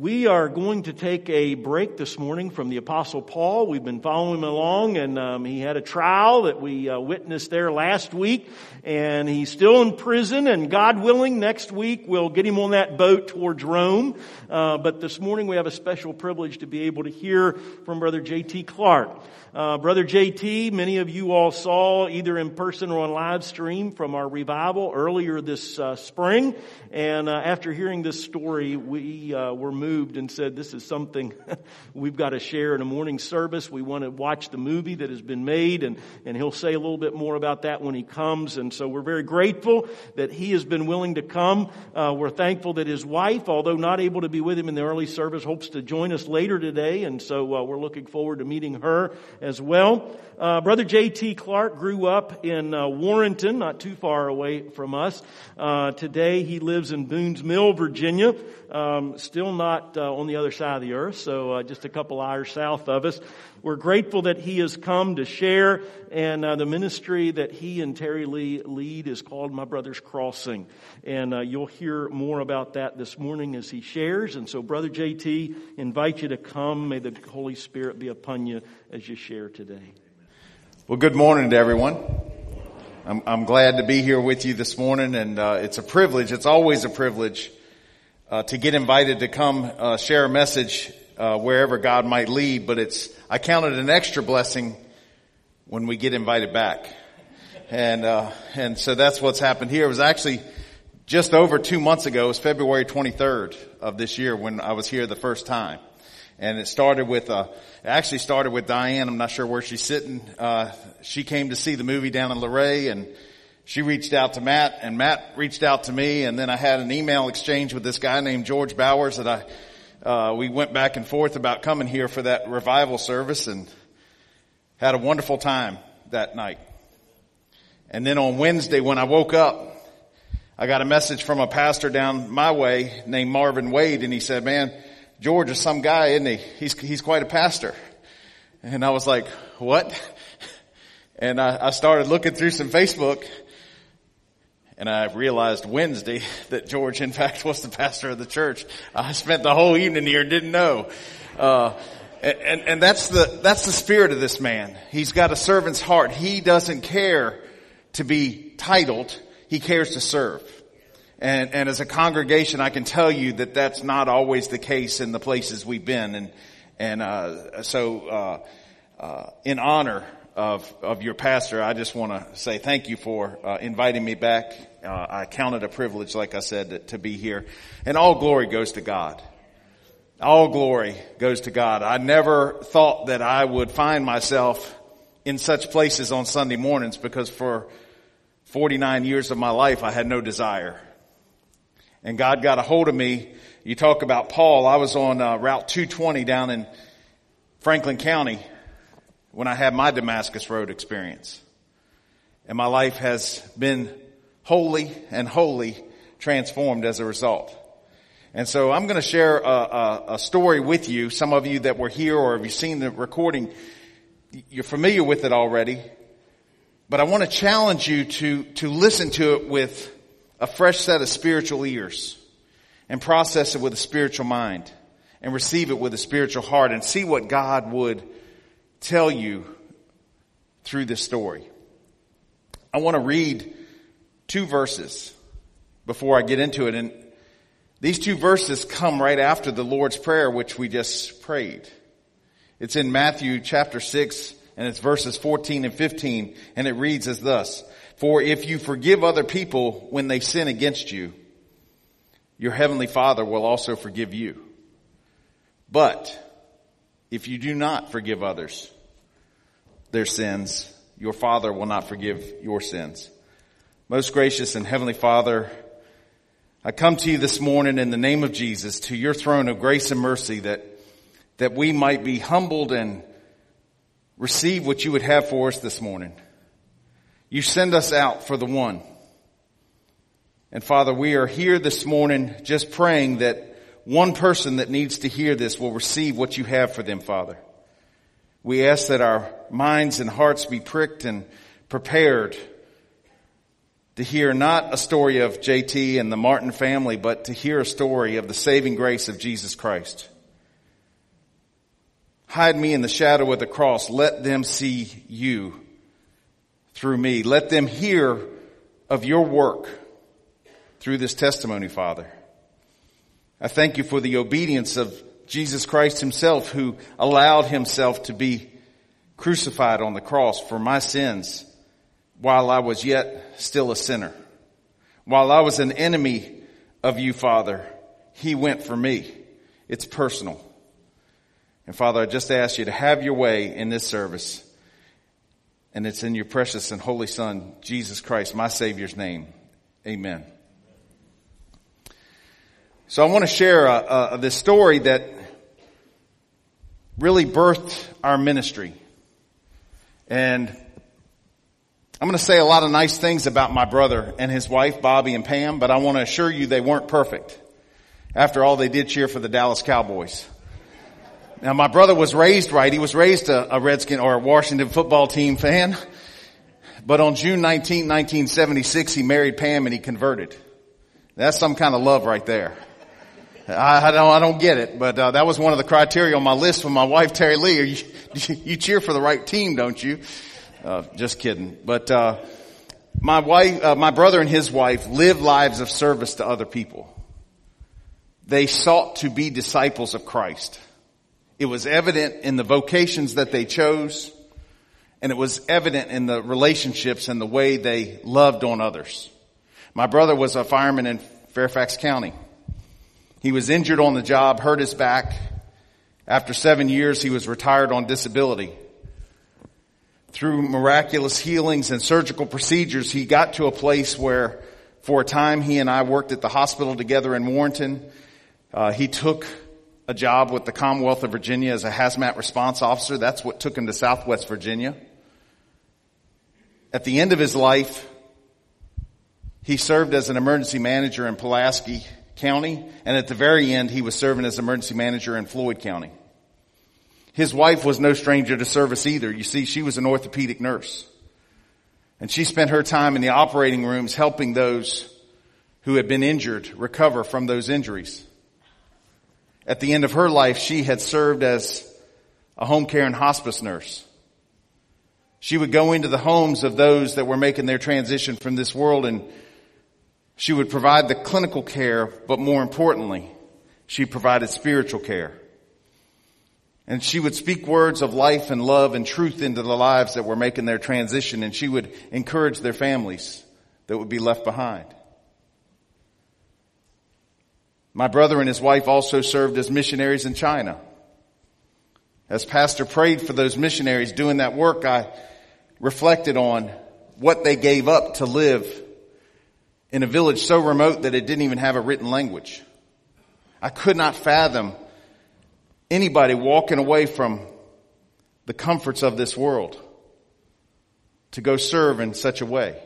We are going to take a break this morning from the Apostle Paul. We've been following him along, and um, he had a trial that we uh, witnessed there last week, and he's still in prison. And God willing, next week we'll get him on that boat towards Rome. Uh, but this morning we have a special privilege to be able to hear from Brother J.T. Clark. Uh, Brother JT, many of you all saw either in person or on live stream from our revival earlier this uh, spring. And uh, after hearing this story, we uh, were moved and said, this is something we've got to share in a morning service. We want to watch the movie that has been made and, and he'll say a little bit more about that when he comes. And so we're very grateful that he has been willing to come. Uh, we're thankful that his wife, although not able to be with him in the early service, hopes to join us later today. And so uh, we're looking forward to meeting her as well. Uh, Brother J.T. Clark grew up in uh, Warrenton, not too far away from us. Uh, today he lives in Boones Mill, Virginia, um, still not uh, on the other side of the earth, so uh, just a couple hours south of us. We're grateful that he has come to share, and uh, the ministry that he and Terry Lee lead is called My Brother's Crossing, and you'll hear more about that this morning as he shares. And so, Brother J.T., invite you to come. May the Holy Spirit be upon you as you share today. Well, good morning to everyone. I'm, I'm glad to be here with you this morning, and uh, it's a privilege. It's always a privilege uh, to get invited to come uh, share a message uh, wherever God might lead. But it's I count it an extra blessing when we get invited back, and uh, and so that's what's happened here. It was actually just over two months ago. It was February 23rd of this year when I was here the first time and it started with uh, it actually started with Diane. I'm not sure where she's sitting. Uh, she came to see the movie down in Luray, and she reached out to Matt, and Matt reached out to me, and then I had an email exchange with this guy named George Bowers that I uh, we went back and forth about coming here for that revival service, and had a wonderful time that night. And then on Wednesday, when I woke up, I got a message from a pastor down my way named Marvin Wade, and he said, "Man." George is some guy, isn't he? He's, he's quite a pastor. And I was like, what? And I, I started looking through some Facebook and I realized Wednesday that George, in fact, was the pastor of the church. I spent the whole evening here and didn't know. Uh, and, and that's the, that's the spirit of this man. He's got a servant's heart. He doesn't care to be titled. He cares to serve. And, and as a congregation, I can tell you that that's not always the case in the places we've been. And, and, uh, so, uh, uh, in honor of, of your pastor, I just want to say thank you for, uh, inviting me back. Uh, I count it a privilege, like I said, to, to be here. And all glory goes to God. All glory goes to God. I never thought that I would find myself in such places on Sunday mornings because for 49 years of my life, I had no desire and God got a hold of me. You talk about Paul. I was on uh, Route 220 down in Franklin County when I had my Damascus Road experience. And my life has been wholly and wholly transformed as a result. And so I'm going to share a, a, a, story with you. Some of you that were here or have you seen the recording, you're familiar with it already. But I want to challenge you to, to listen to it with a fresh set of spiritual ears and process it with a spiritual mind and receive it with a spiritual heart and see what God would tell you through this story. I want to read two verses before I get into it. And these two verses come right after the Lord's Prayer, which we just prayed. It's in Matthew chapter 6 and it's verses 14 and 15 and it reads as thus. For if you forgive other people when they sin against you, your heavenly father will also forgive you. But if you do not forgive others their sins, your father will not forgive your sins. Most gracious and heavenly father, I come to you this morning in the name of Jesus to your throne of grace and mercy that, that we might be humbled and receive what you would have for us this morning. You send us out for the one. And Father, we are here this morning just praying that one person that needs to hear this will receive what you have for them, Father. We ask that our minds and hearts be pricked and prepared to hear not a story of JT and the Martin family, but to hear a story of the saving grace of Jesus Christ. Hide me in the shadow of the cross. Let them see you through me. Let them hear of your work through this testimony, Father. I thank you for the obedience of Jesus Christ himself who allowed himself to be crucified on the cross for my sins while I was yet still a sinner. While I was an enemy of you, Father, he went for me. It's personal. And Father, I just ask you to have your way in this service. And it's in your precious and holy Son, Jesus Christ, my Savior's name. Amen. So I want to share uh, uh, this story that really birthed our ministry. And I'm going to say a lot of nice things about my brother and his wife, Bobby and Pam, but I want to assure you they weren't perfect. After all, they did cheer for the Dallas Cowboys. Now my brother was raised right. He was raised a, a Redskin or a Washington football team fan. But on June 19, 1976, he married Pam and he converted. That's some kind of love right there. I, I don't, I don't get it, but uh, that was one of the criteria on my list with my wife Terry Lee. You, you cheer for the right team, don't you? Uh, just kidding. But uh, my wife, uh, my brother and his wife lived lives of service to other people. They sought to be disciples of Christ. It was evident in the vocations that they chose, and it was evident in the relationships and the way they loved on others. My brother was a fireman in Fairfax County. He was injured on the job, hurt his back. After seven years, he was retired on disability through miraculous healings and surgical procedures, he got to a place where for a time he and I worked at the hospital together in Warrenton. Uh, he took a job with the Commonwealth of Virginia as a hazmat response officer. That's what took him to Southwest Virginia. At the end of his life, he served as an emergency manager in Pulaski County, and at the very end, he was serving as emergency manager in Floyd County. His wife was no stranger to service either. You see, she was an orthopedic nurse. And she spent her time in the operating rooms helping those who had been injured recover from those injuries. At the end of her life, she had served as a home care and hospice nurse. She would go into the homes of those that were making their transition from this world and she would provide the clinical care, but more importantly, she provided spiritual care. And she would speak words of life and love and truth into the lives that were making their transition and she would encourage their families that would be left behind. My brother and his wife also served as missionaries in China. As pastor prayed for those missionaries doing that work, I reflected on what they gave up to live in a village so remote that it didn't even have a written language. I could not fathom anybody walking away from the comforts of this world to go serve in such a way.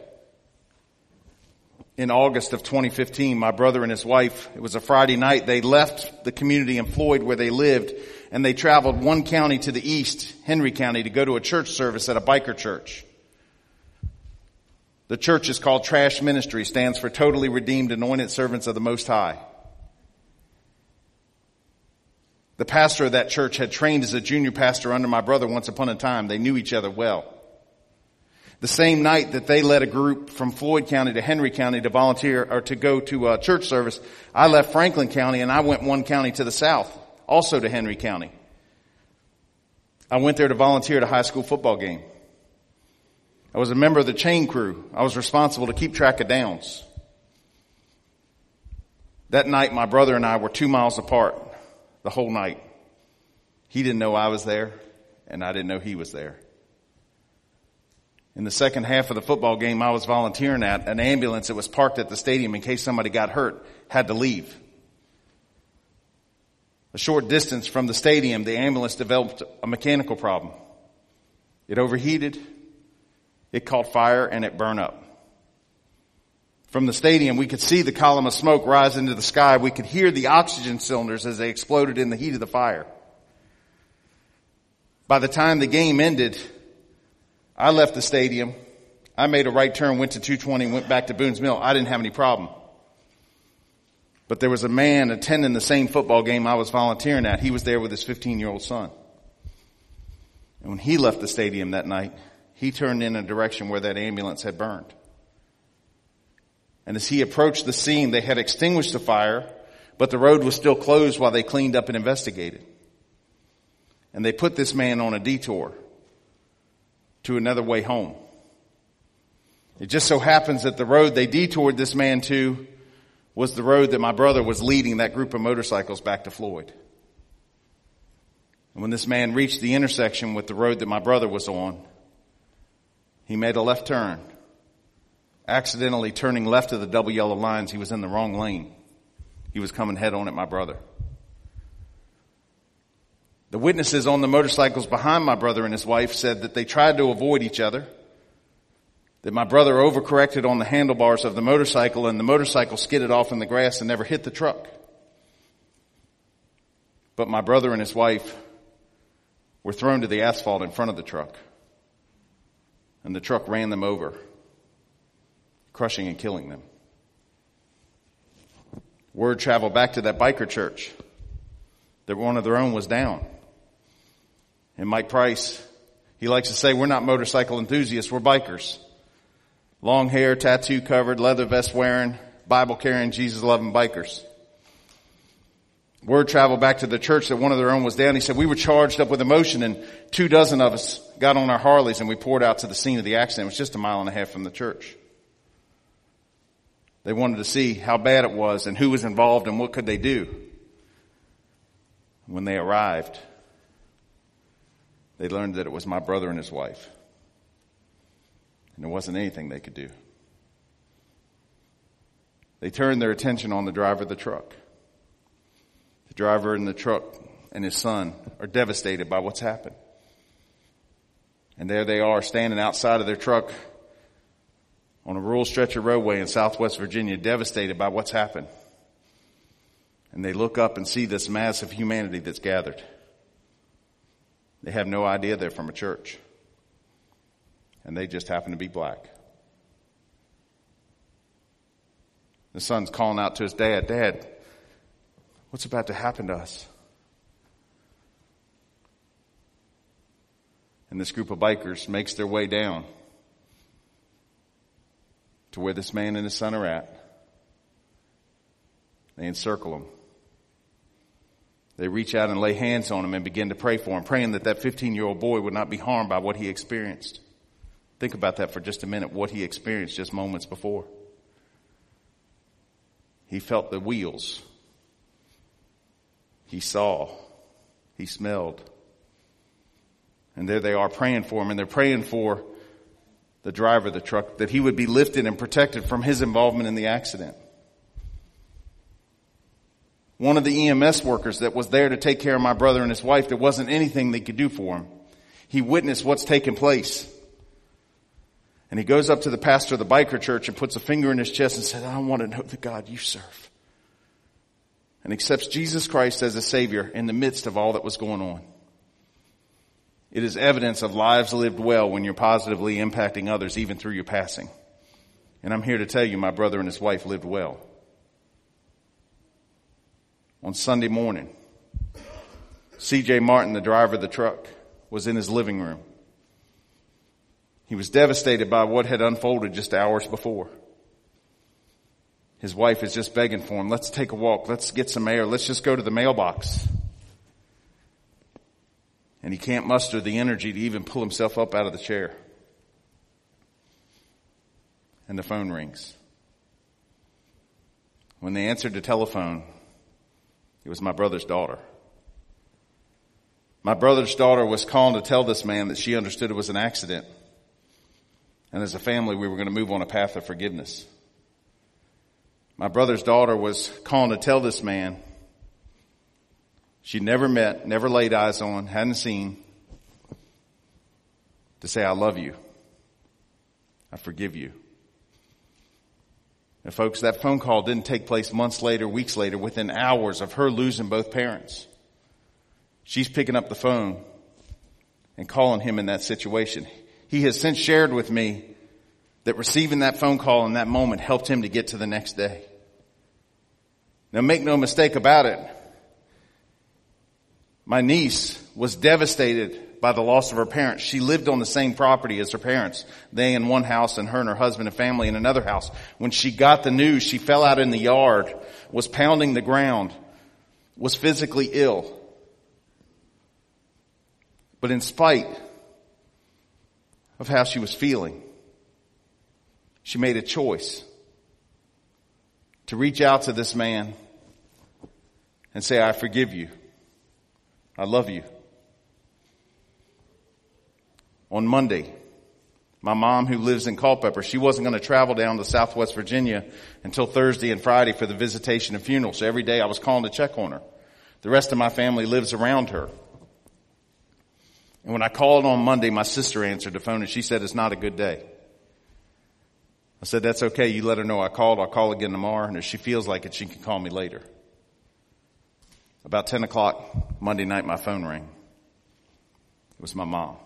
In August of 2015, my brother and his wife, it was a Friday night, they left the community in Floyd where they lived and they traveled one county to the east, Henry County, to go to a church service at a biker church. The church is called Trash Ministry, stands for Totally Redeemed Anointed Servants of the Most High. The pastor of that church had trained as a junior pastor under my brother once upon a time. They knew each other well. The same night that they led a group from Floyd County to Henry County to volunteer or to go to a church service, I left Franklin County and I went one county to the south, also to Henry County. I went there to volunteer at a high school football game. I was a member of the chain crew. I was responsible to keep track of downs. That night, my brother and I were two miles apart the whole night. He didn't know I was there, and I didn't know he was there. In the second half of the football game I was volunteering at, an ambulance that was parked at the stadium in case somebody got hurt had to leave. A short distance from the stadium, the ambulance developed a mechanical problem. It overheated, it caught fire, and it burned up. From the stadium, we could see the column of smoke rise into the sky. We could hear the oxygen cylinders as they exploded in the heat of the fire. By the time the game ended, I left the stadium. I made a right turn, went to 220, went back to Boone's Mill. I didn't have any problem. But there was a man attending the same football game I was volunteering at. He was there with his 15 year old son. And when he left the stadium that night, he turned in a direction where that ambulance had burned. And as he approached the scene, they had extinguished the fire, but the road was still closed while they cleaned up and investigated. And they put this man on a detour to another way home. It just so happens that the road they detoured this man to was the road that my brother was leading that group of motorcycles back to Floyd. And when this man reached the intersection with the road that my brother was on, he made a left turn, accidentally turning left of the double yellow lines. He was in the wrong lane. He was coming head on at my brother. The witnesses on the motorcycles behind my brother and his wife said that they tried to avoid each other, that my brother overcorrected on the handlebars of the motorcycle and the motorcycle skidded off in the grass and never hit the truck. But my brother and his wife were thrown to the asphalt in front of the truck and the truck ran them over, crushing and killing them. Word traveled back to that biker church that one of their own was down. And Mike Price, he likes to say, we're not motorcycle enthusiasts, we're bikers. Long hair, tattoo covered, leather vest wearing, Bible carrying, Jesus loving bikers. Word traveled back to the church that one of their own was down. He said, we were charged up with emotion and two dozen of us got on our Harleys and we poured out to the scene of the accident. It was just a mile and a half from the church. They wanted to see how bad it was and who was involved and what could they do. When they arrived, they learned that it was my brother and his wife. And there wasn't anything they could do. They turned their attention on the driver of the truck. The driver in the truck and his son are devastated by what's happened. And there they are standing outside of their truck on a rural stretch of roadway in southwest Virginia, devastated by what's happened. And they look up and see this mass of humanity that's gathered. They have no idea they're from a church. And they just happen to be black. The son's calling out to his dad, Dad, what's about to happen to us? And this group of bikers makes their way down to where this man and his son are at. They encircle him. They reach out and lay hands on him and begin to pray for him, praying that that 15 year old boy would not be harmed by what he experienced. Think about that for just a minute, what he experienced just moments before. He felt the wheels. He saw. He smelled. And there they are praying for him and they're praying for the driver of the truck that he would be lifted and protected from his involvement in the accident. One of the EMS workers that was there to take care of my brother and his wife, there wasn't anything they could do for him. He witnessed what's taken place. And he goes up to the pastor of the biker church and puts a finger in his chest and says, I want to know the God you serve. And accepts Jesus Christ as a savior in the midst of all that was going on. It is evidence of lives lived well when you're positively impacting others even through your passing. And I'm here to tell you my brother and his wife lived well. On Sunday morning, CJ Martin, the driver of the truck, was in his living room. He was devastated by what had unfolded just hours before. His wife is just begging for him, let's take a walk, let's get some air, let's just go to the mailbox and he can't muster the energy to even pull himself up out of the chair. And the phone rings. When they answered the telephone, it was my brother's daughter. My brother's daughter was calling to tell this man that she understood it was an accident. And as a family, we were going to move on a path of forgiveness. My brother's daughter was calling to tell this man she never met, never laid eyes on, hadn't seen, to say, I love you. I forgive you. And folks, that phone call didn't take place months later, weeks later, within hours of her losing both parents. She's picking up the phone and calling him in that situation. He has since shared with me that receiving that phone call in that moment helped him to get to the next day. Now make no mistake about it. My niece was devastated by the loss of her parents. She lived on the same property as her parents. They in one house and her and her husband and family in another house. When she got the news, she fell out in the yard, was pounding the ground, was physically ill. But in spite of how she was feeling, she made a choice to reach out to this man and say, I forgive you. I love you. On Monday, my mom who lives in Culpeper, she wasn't going to travel down to Southwest Virginia until Thursday and Friday for the visitation and funeral. So every day I was calling to check on her. The rest of my family lives around her. And when I called on Monday, my sister answered the phone and she said it's not a good day. I said, that's okay. You let her know I called. I'll call again tomorrow. And if she feels like it, she can call me later. About 10 o'clock Monday night, my phone rang. It was my mom.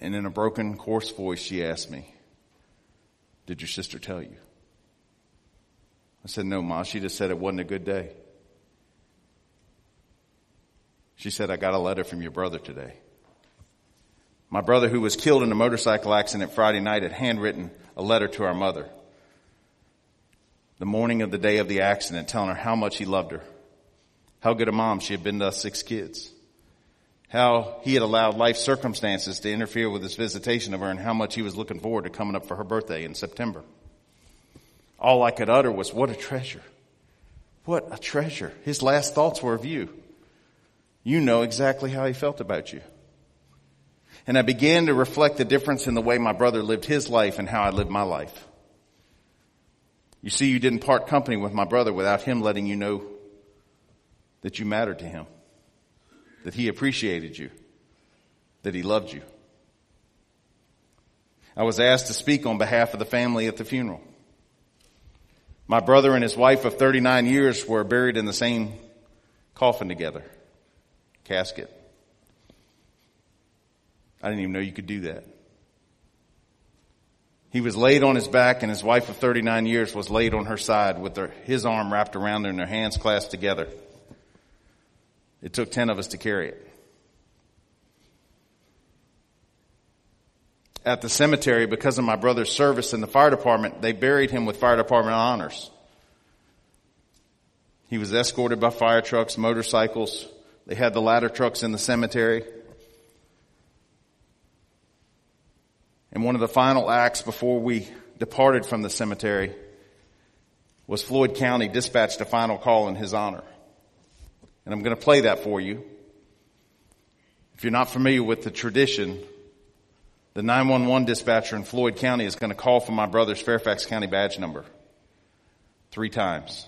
And in a broken, coarse voice, she asked me, Did your sister tell you? I said, No, Mom. She just said it wasn't a good day. She said, I got a letter from your brother today. My brother, who was killed in a motorcycle accident Friday night, had handwritten a letter to our mother the morning of the day of the accident, telling her how much he loved her, how good a mom she had been to us six kids, how he had allowed life circumstances to interfere with his visitation of her, and how much he was looking forward to coming up for her birthday in September. All I could utter was, What a treasure! What a treasure! His last thoughts were of you. You know exactly how he felt about you. And I began to reflect the difference in the way my brother lived his life and how I lived my life. You see, you didn't part company with my brother without him letting you know that you mattered to him, that he appreciated you, that he loved you. I was asked to speak on behalf of the family at the funeral. My brother and his wife of 39 years were buried in the same coffin together, casket. I didn't even know you could do that. He was laid on his back and his wife of 39 years was laid on her side with her, his arm wrapped around her and their hands clasped together. It took 10 of us to carry it. At the cemetery, because of my brother's service in the fire department, they buried him with fire department honors. He was escorted by fire trucks, motorcycles. They had the ladder trucks in the cemetery. And one of the final acts before we departed from the cemetery was Floyd County dispatched a final call in his honor. And I'm going to play that for you. If you're not familiar with the tradition, the 911 dispatcher in Floyd County is going to call for my brother's Fairfax County badge number three times.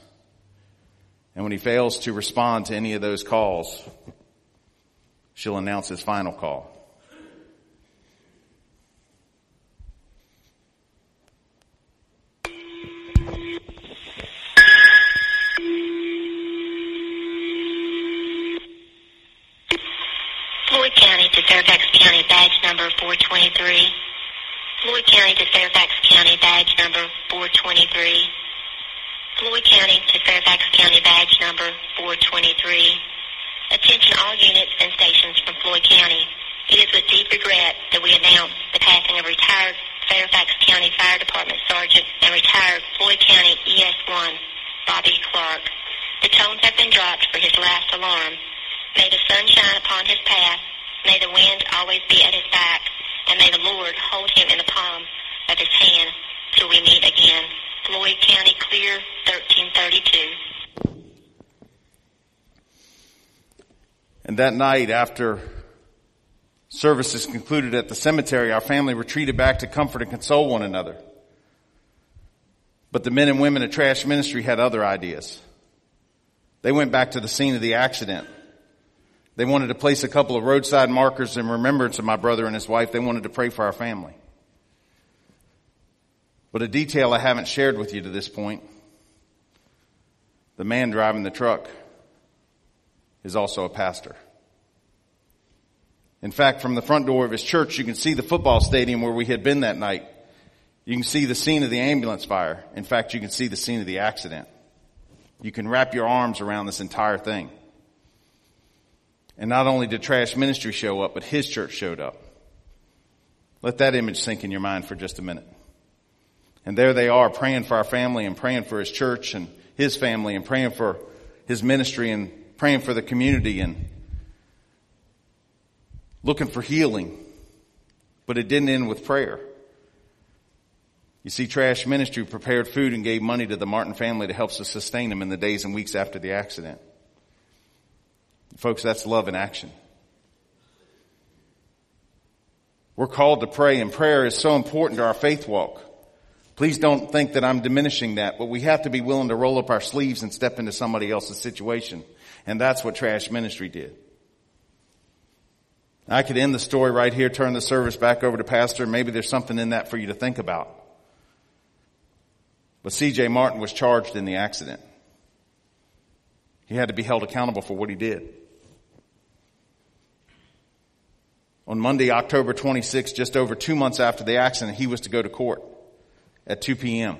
And when he fails to respond to any of those calls, she'll announce his final call. Number 423. Floyd County to Fairfax County, badge number 423. Floyd County to Fairfax County, badge number 423. Attention all units and stations from Floyd County. It is with deep regret that we announce the passing of retired Fairfax County Fire Department Sergeant and retired Floyd County ES1, Bobby Clark. The tones have been dropped for his last alarm. May the sun shine upon his path May the wind always be at his back, and may the Lord hold him in the palm of his hand till we meet again. Floyd County Clear, 1332. And that night after services concluded at the cemetery, our family retreated back to comfort and console one another. But the men and women of Trash Ministry had other ideas. They went back to the scene of the accident they wanted to place a couple of roadside markers in remembrance of my brother and his wife. They wanted to pray for our family. But a detail I haven't shared with you to this point the man driving the truck is also a pastor. In fact, from the front door of his church, you can see the football stadium where we had been that night. You can see the scene of the ambulance fire. In fact, you can see the scene of the accident. You can wrap your arms around this entire thing. And not only did Trash Ministry show up, but his church showed up. Let that image sink in your mind for just a minute. And there they are praying for our family and praying for his church and his family and praying for his ministry and praying for the community and looking for healing. But it didn't end with prayer. You see, Trash Ministry prepared food and gave money to the Martin family to help sustain them in the days and weeks after the accident. Folks, that's love in action. We're called to pray and prayer is so important to our faith walk. Please don't think that I'm diminishing that, but we have to be willing to roll up our sleeves and step into somebody else's situation. And that's what Trash Ministry did. I could end the story right here, turn the service back over to Pastor. Maybe there's something in that for you to think about. But CJ Martin was charged in the accident. He had to be held accountable for what he did. On Monday, October 26, just over two months after the accident, he was to go to court at 2 p.m.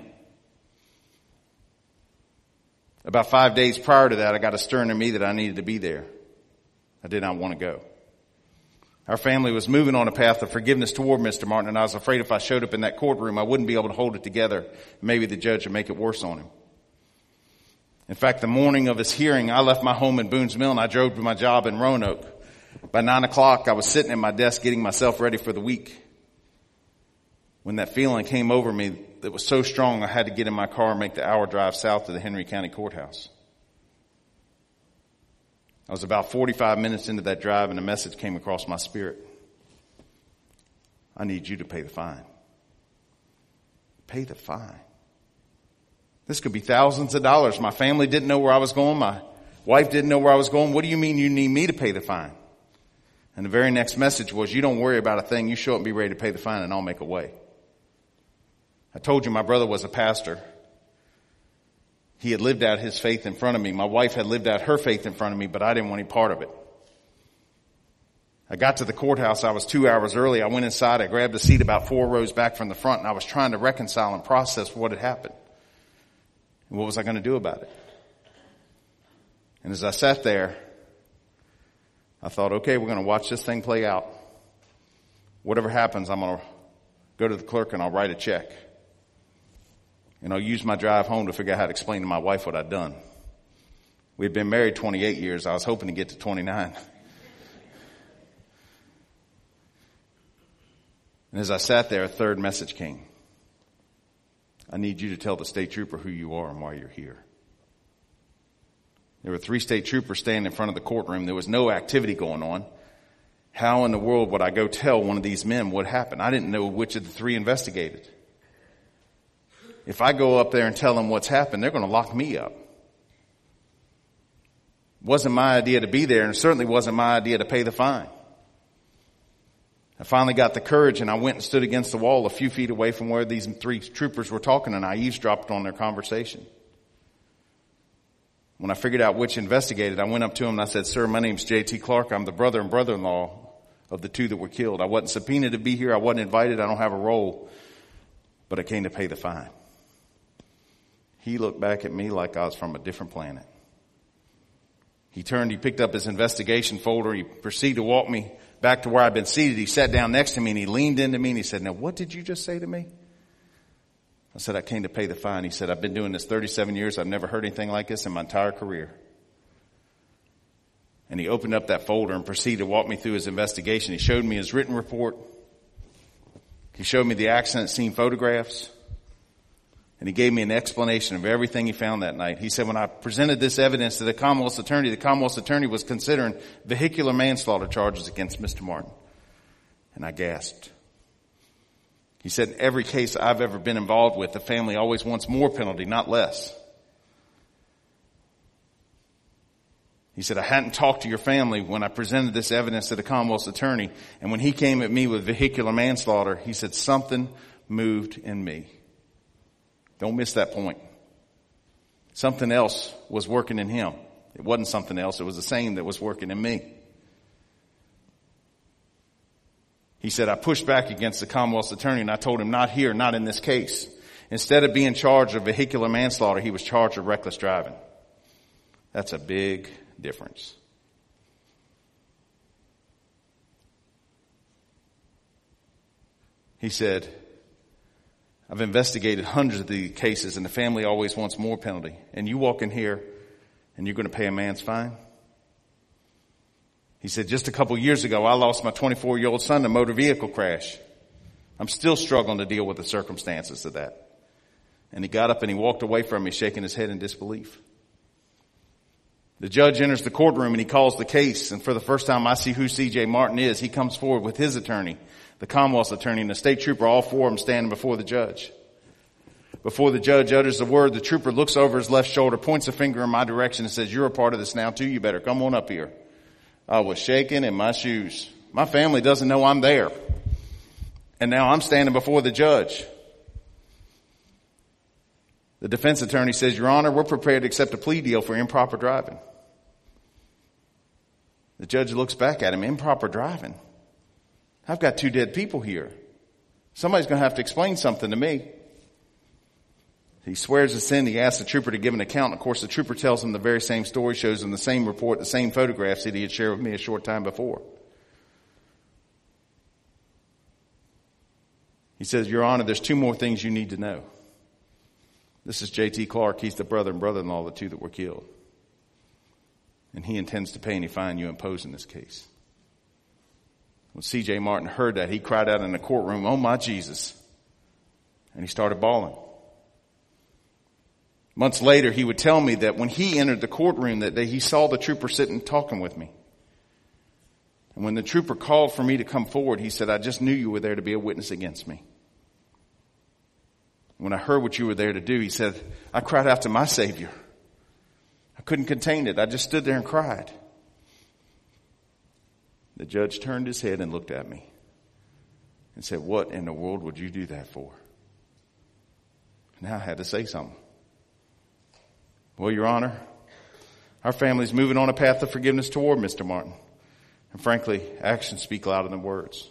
About five days prior to that, I got a stirring in me that I needed to be there. I did not want to go. Our family was moving on a path of forgiveness toward Mr. Martin, and I was afraid if I showed up in that courtroom, I wouldn't be able to hold it together. Maybe the judge would make it worse on him. In fact, the morning of his hearing, I left my home in Boone's Mill and I drove to my job in Roanoke. By nine o'clock, I was sitting at my desk getting myself ready for the week. When that feeling came over me that was so strong, I had to get in my car and make the hour drive south to the Henry County Courthouse. I was about 45 minutes into that drive and a message came across my spirit. I need you to pay the fine. Pay the fine. This could be thousands of dollars. My family didn't know where I was going. My wife didn't know where I was going. What do you mean you need me to pay the fine? And the very next message was, you don't worry about a thing. You show up and be ready to pay the fine and I'll make a way. I told you my brother was a pastor. He had lived out his faith in front of me. My wife had lived out her faith in front of me, but I didn't want any part of it. I got to the courthouse. I was two hours early. I went inside. I grabbed a seat about four rows back from the front and I was trying to reconcile and process what had happened. And what was I going to do about it? And as I sat there, I thought, okay, we're going to watch this thing play out. Whatever happens, I'm going to go to the clerk and I'll write a check. And I'll use my drive home to figure out how to explain to my wife what I'd done. We'd been married 28 years. I was hoping to get to 29. And as I sat there, a third message came. I need you to tell the state trooper who you are and why you're here. There were three state troopers standing in front of the courtroom. There was no activity going on. How in the world would I go tell one of these men what happened? I didn't know which of the three investigated. If I go up there and tell them what's happened, they're going to lock me up. Wasn't my idea to be there and certainly wasn't my idea to pay the fine. I finally got the courage and I went and stood against the wall a few feet away from where these three troopers were talking and I eavesdropped on their conversation. When I figured out which investigated, I went up to him and I said, sir, my name's J.T. Clark. I'm the brother and brother-in-law of the two that were killed. I wasn't subpoenaed to be here. I wasn't invited. I don't have a role, but I came to pay the fine. He looked back at me like I was from a different planet. He turned, he picked up his investigation folder. He proceeded to walk me back to where I'd been seated. He sat down next to me and he leaned into me and he said, now what did you just say to me? I said, I came to pay the fine. He said, I've been doing this 37 years. I've never heard anything like this in my entire career. And he opened up that folder and proceeded to walk me through his investigation. He showed me his written report. He showed me the accident scene photographs. And he gave me an explanation of everything he found that night. He said, when I presented this evidence to the Commonwealth's attorney, the Commonwealth's attorney was considering vehicular manslaughter charges against Mr. Martin. And I gasped. He said, in every case I've ever been involved with, the family always wants more penalty, not less. He said, I hadn't talked to your family when I presented this evidence to the Commonwealth's attorney. And when he came at me with vehicular manslaughter, he said, something moved in me. Don't miss that point. Something else was working in him. It wasn't something else. It was the same that was working in me. He said, I pushed back against the Commonwealth's attorney and I told him, not here, not in this case. Instead of being charged of vehicular manslaughter, he was charged of reckless driving. That's a big difference. He said, I've investigated hundreds of these cases and the family always wants more penalty. And you walk in here and you're going to pay a man's fine? He said, just a couple years ago, I lost my 24 year old son in a motor vehicle crash. I'm still struggling to deal with the circumstances of that. And he got up and he walked away from me shaking his head in disbelief. The judge enters the courtroom and he calls the case. And for the first time I see who CJ Martin is. He comes forward with his attorney, the Commonwealth's attorney and the state trooper, all four of them standing before the judge. Before the judge utters the word, the trooper looks over his left shoulder, points a finger in my direction and says, you're a part of this now too. You better come on up here. I was shaking in my shoes. My family doesn't know I'm there. And now I'm standing before the judge. The defense attorney says, Your Honor, we're prepared to accept a plea deal for improper driving. The judge looks back at him, improper driving. I've got two dead people here. Somebody's going to have to explain something to me. He swears us in. He asks the trooper to give an account. Of course, the trooper tells him the very same story, shows him the same report, the same photographs that he had shared with me a short time before. He says, Your Honor, there's two more things you need to know. This is J.T. Clark. He's the brother and brother-in-law, the two that were killed. And he intends to pay any fine you impose in this case. When C.J. Martin heard that, he cried out in the courtroom, Oh my Jesus. And he started bawling. Months later, he would tell me that when he entered the courtroom that day, he saw the trooper sitting talking with me. And when the trooper called for me to come forward, he said, I just knew you were there to be a witness against me. When I heard what you were there to do, he said, I cried out to my Savior. I couldn't contain it. I just stood there and cried. The judge turned his head and looked at me and said, What in the world would you do that for? Now I had to say something. Well, Your Honor, our family's moving on a path of forgiveness toward Mr. Martin. And frankly, actions speak louder than words.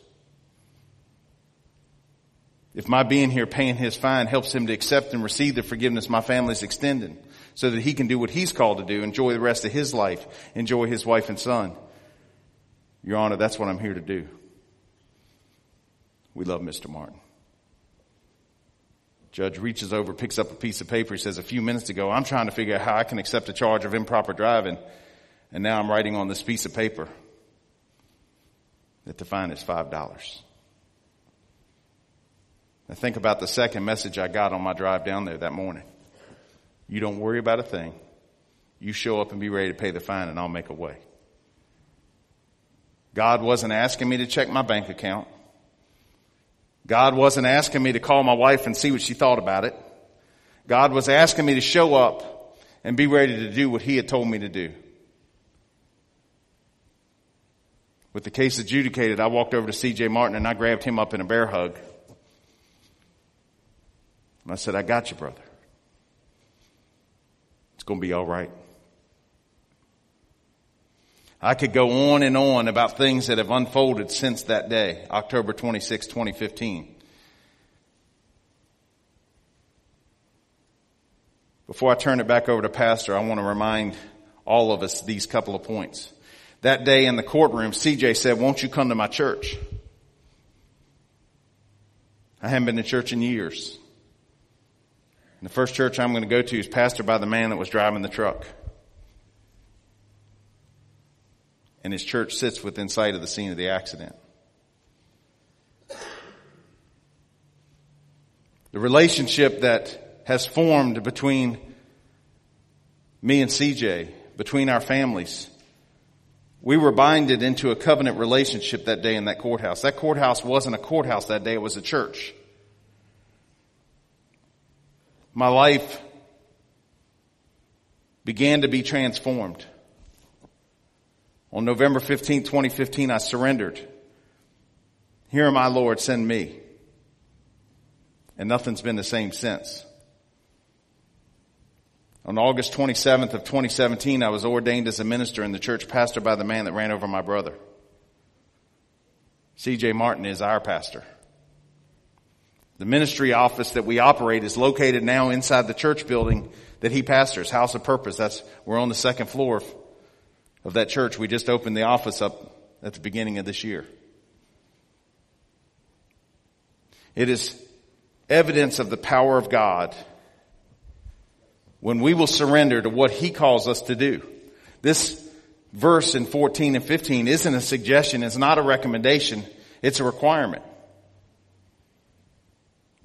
If my being here paying his fine helps him to accept and receive the forgiveness my family's extending so that he can do what he's called to do, enjoy the rest of his life, enjoy his wife and son. Your Honor, that's what I'm here to do. We love Mr. Martin. Judge reaches over, picks up a piece of paper. He says, a few minutes ago, I'm trying to figure out how I can accept a charge of improper driving. And now I'm writing on this piece of paper that the fine is $5. Now think about the second message I got on my drive down there that morning. You don't worry about a thing. You show up and be ready to pay the fine and I'll make a way. God wasn't asking me to check my bank account. God wasn't asking me to call my wife and see what she thought about it. God was asking me to show up and be ready to do what he had told me to do. With the case adjudicated, I walked over to CJ Martin and I grabbed him up in a bear hug. And I said, I got you, brother. It's going to be all right. I could go on and on about things that have unfolded since that day, October 26, 2015. Before I turn it back over to Pastor, I want to remind all of us these couple of points. That day in the courtroom, CJ said, won't you come to my church? I haven't been to church in years. And the first church I'm going to go to is pastored by the man that was driving the truck. And his church sits within sight of the scene of the accident. The relationship that has formed between me and CJ, between our families, we were binded into a covenant relationship that day in that courthouse. That courthouse wasn't a courthouse that day, it was a church. My life began to be transformed. On November 15, 2015, I surrendered. Here am I, Lord, send me. And nothing's been the same since. On August 27th of 2017, I was ordained as a minister in the church pastor by the man that ran over my brother. CJ Martin is our pastor. The ministry office that we operate is located now inside the church building that he pastors, House of Purpose. That's, we're on the second floor of that church. We just opened the office up at the beginning of this year. It is evidence of the power of God when we will surrender to what He calls us to do. This verse in 14 and 15 isn't a suggestion, it's not a recommendation, it's a requirement.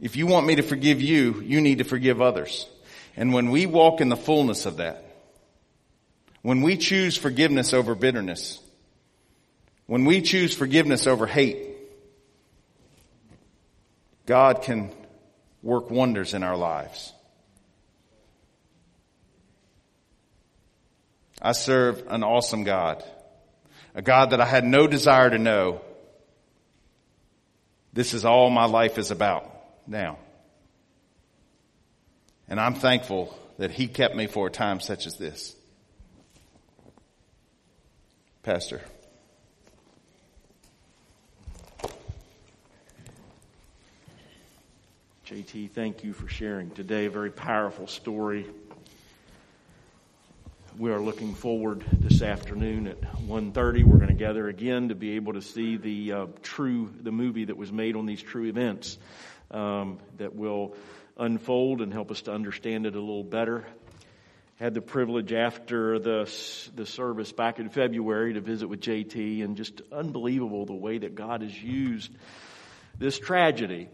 If you want me to forgive you, you need to forgive others. And when we walk in the fullness of that, when we choose forgiveness over bitterness, when we choose forgiveness over hate, God can work wonders in our lives. I serve an awesome God, a God that I had no desire to know. This is all my life is about now. And I'm thankful that He kept me for a time such as this. Pastor. JT, thank you for sharing today a very powerful story. We are looking forward this afternoon at 1.30. We're going to gather again to be able to see the uh, true, the movie that was made on these true events um, that will unfold and help us to understand it a little better. Had the privilege after the the service back in February to visit with JT, and just unbelievable the way that God has used this tragedy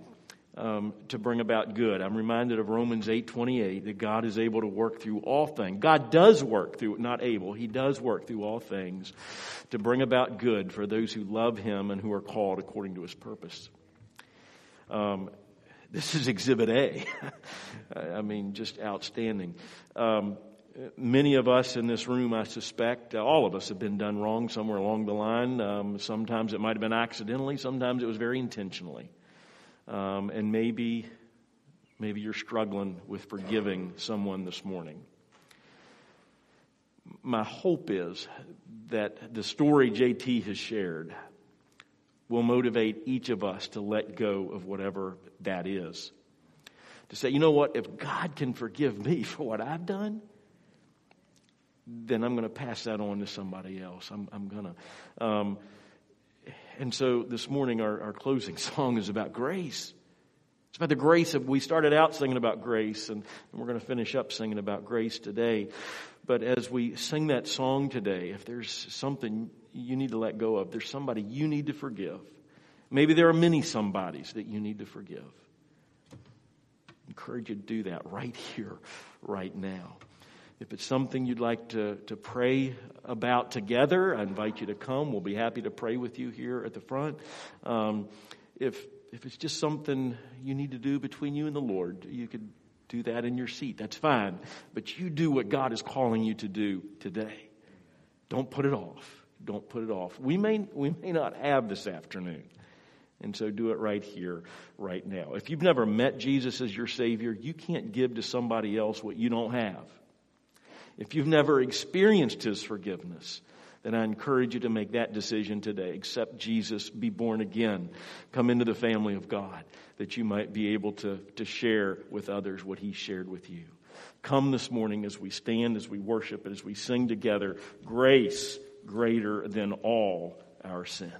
um, to bring about good. I'm reminded of Romans 8:28 that God is able to work through all things. God does work through, not able. He does work through all things to bring about good for those who love Him and who are called according to His purpose. Um, this is Exhibit A. I mean, just outstanding. Um, many of us in this room, I suspect, uh, all of us have been done wrong somewhere along the line. Um, sometimes it might have been accidentally. Sometimes it was very intentionally. Um, and maybe, maybe you're struggling with forgiving someone this morning. My hope is that the story JT has shared will motivate each of us to let go of whatever that is. To say, you know what, if God can forgive me for what I've done, then I'm going to pass that on to somebody else. I'm, I'm going to. Um, and so this morning, our, our closing song is about grace. It's about the grace of, we started out singing about grace, and, and we're going to finish up singing about grace today. But as we sing that song today, if there's something you need to let go of, there's somebody you need to forgive. Maybe there are many somebodies that you need to forgive. I encourage you to do that right here, right now. If it's something you'd like to, to pray about together, I invite you to come. We'll be happy to pray with you here at the front. Um, if, if it's just something you need to do between you and the Lord, you could do that in your seat. That's fine. But you do what God is calling you to do today. Don't put it off. Don't put it off. We may, we may not have this afternoon. And so do it right here, right now. If you've never met Jesus as your Savior, you can't give to somebody else what you don't have. If you've never experienced His forgiveness, then I encourage you to make that decision today. Accept Jesus, be born again, come into the family of God, that you might be able to, to share with others what He shared with you. Come this morning as we stand, as we worship, and as we sing together, grace greater than all our sin.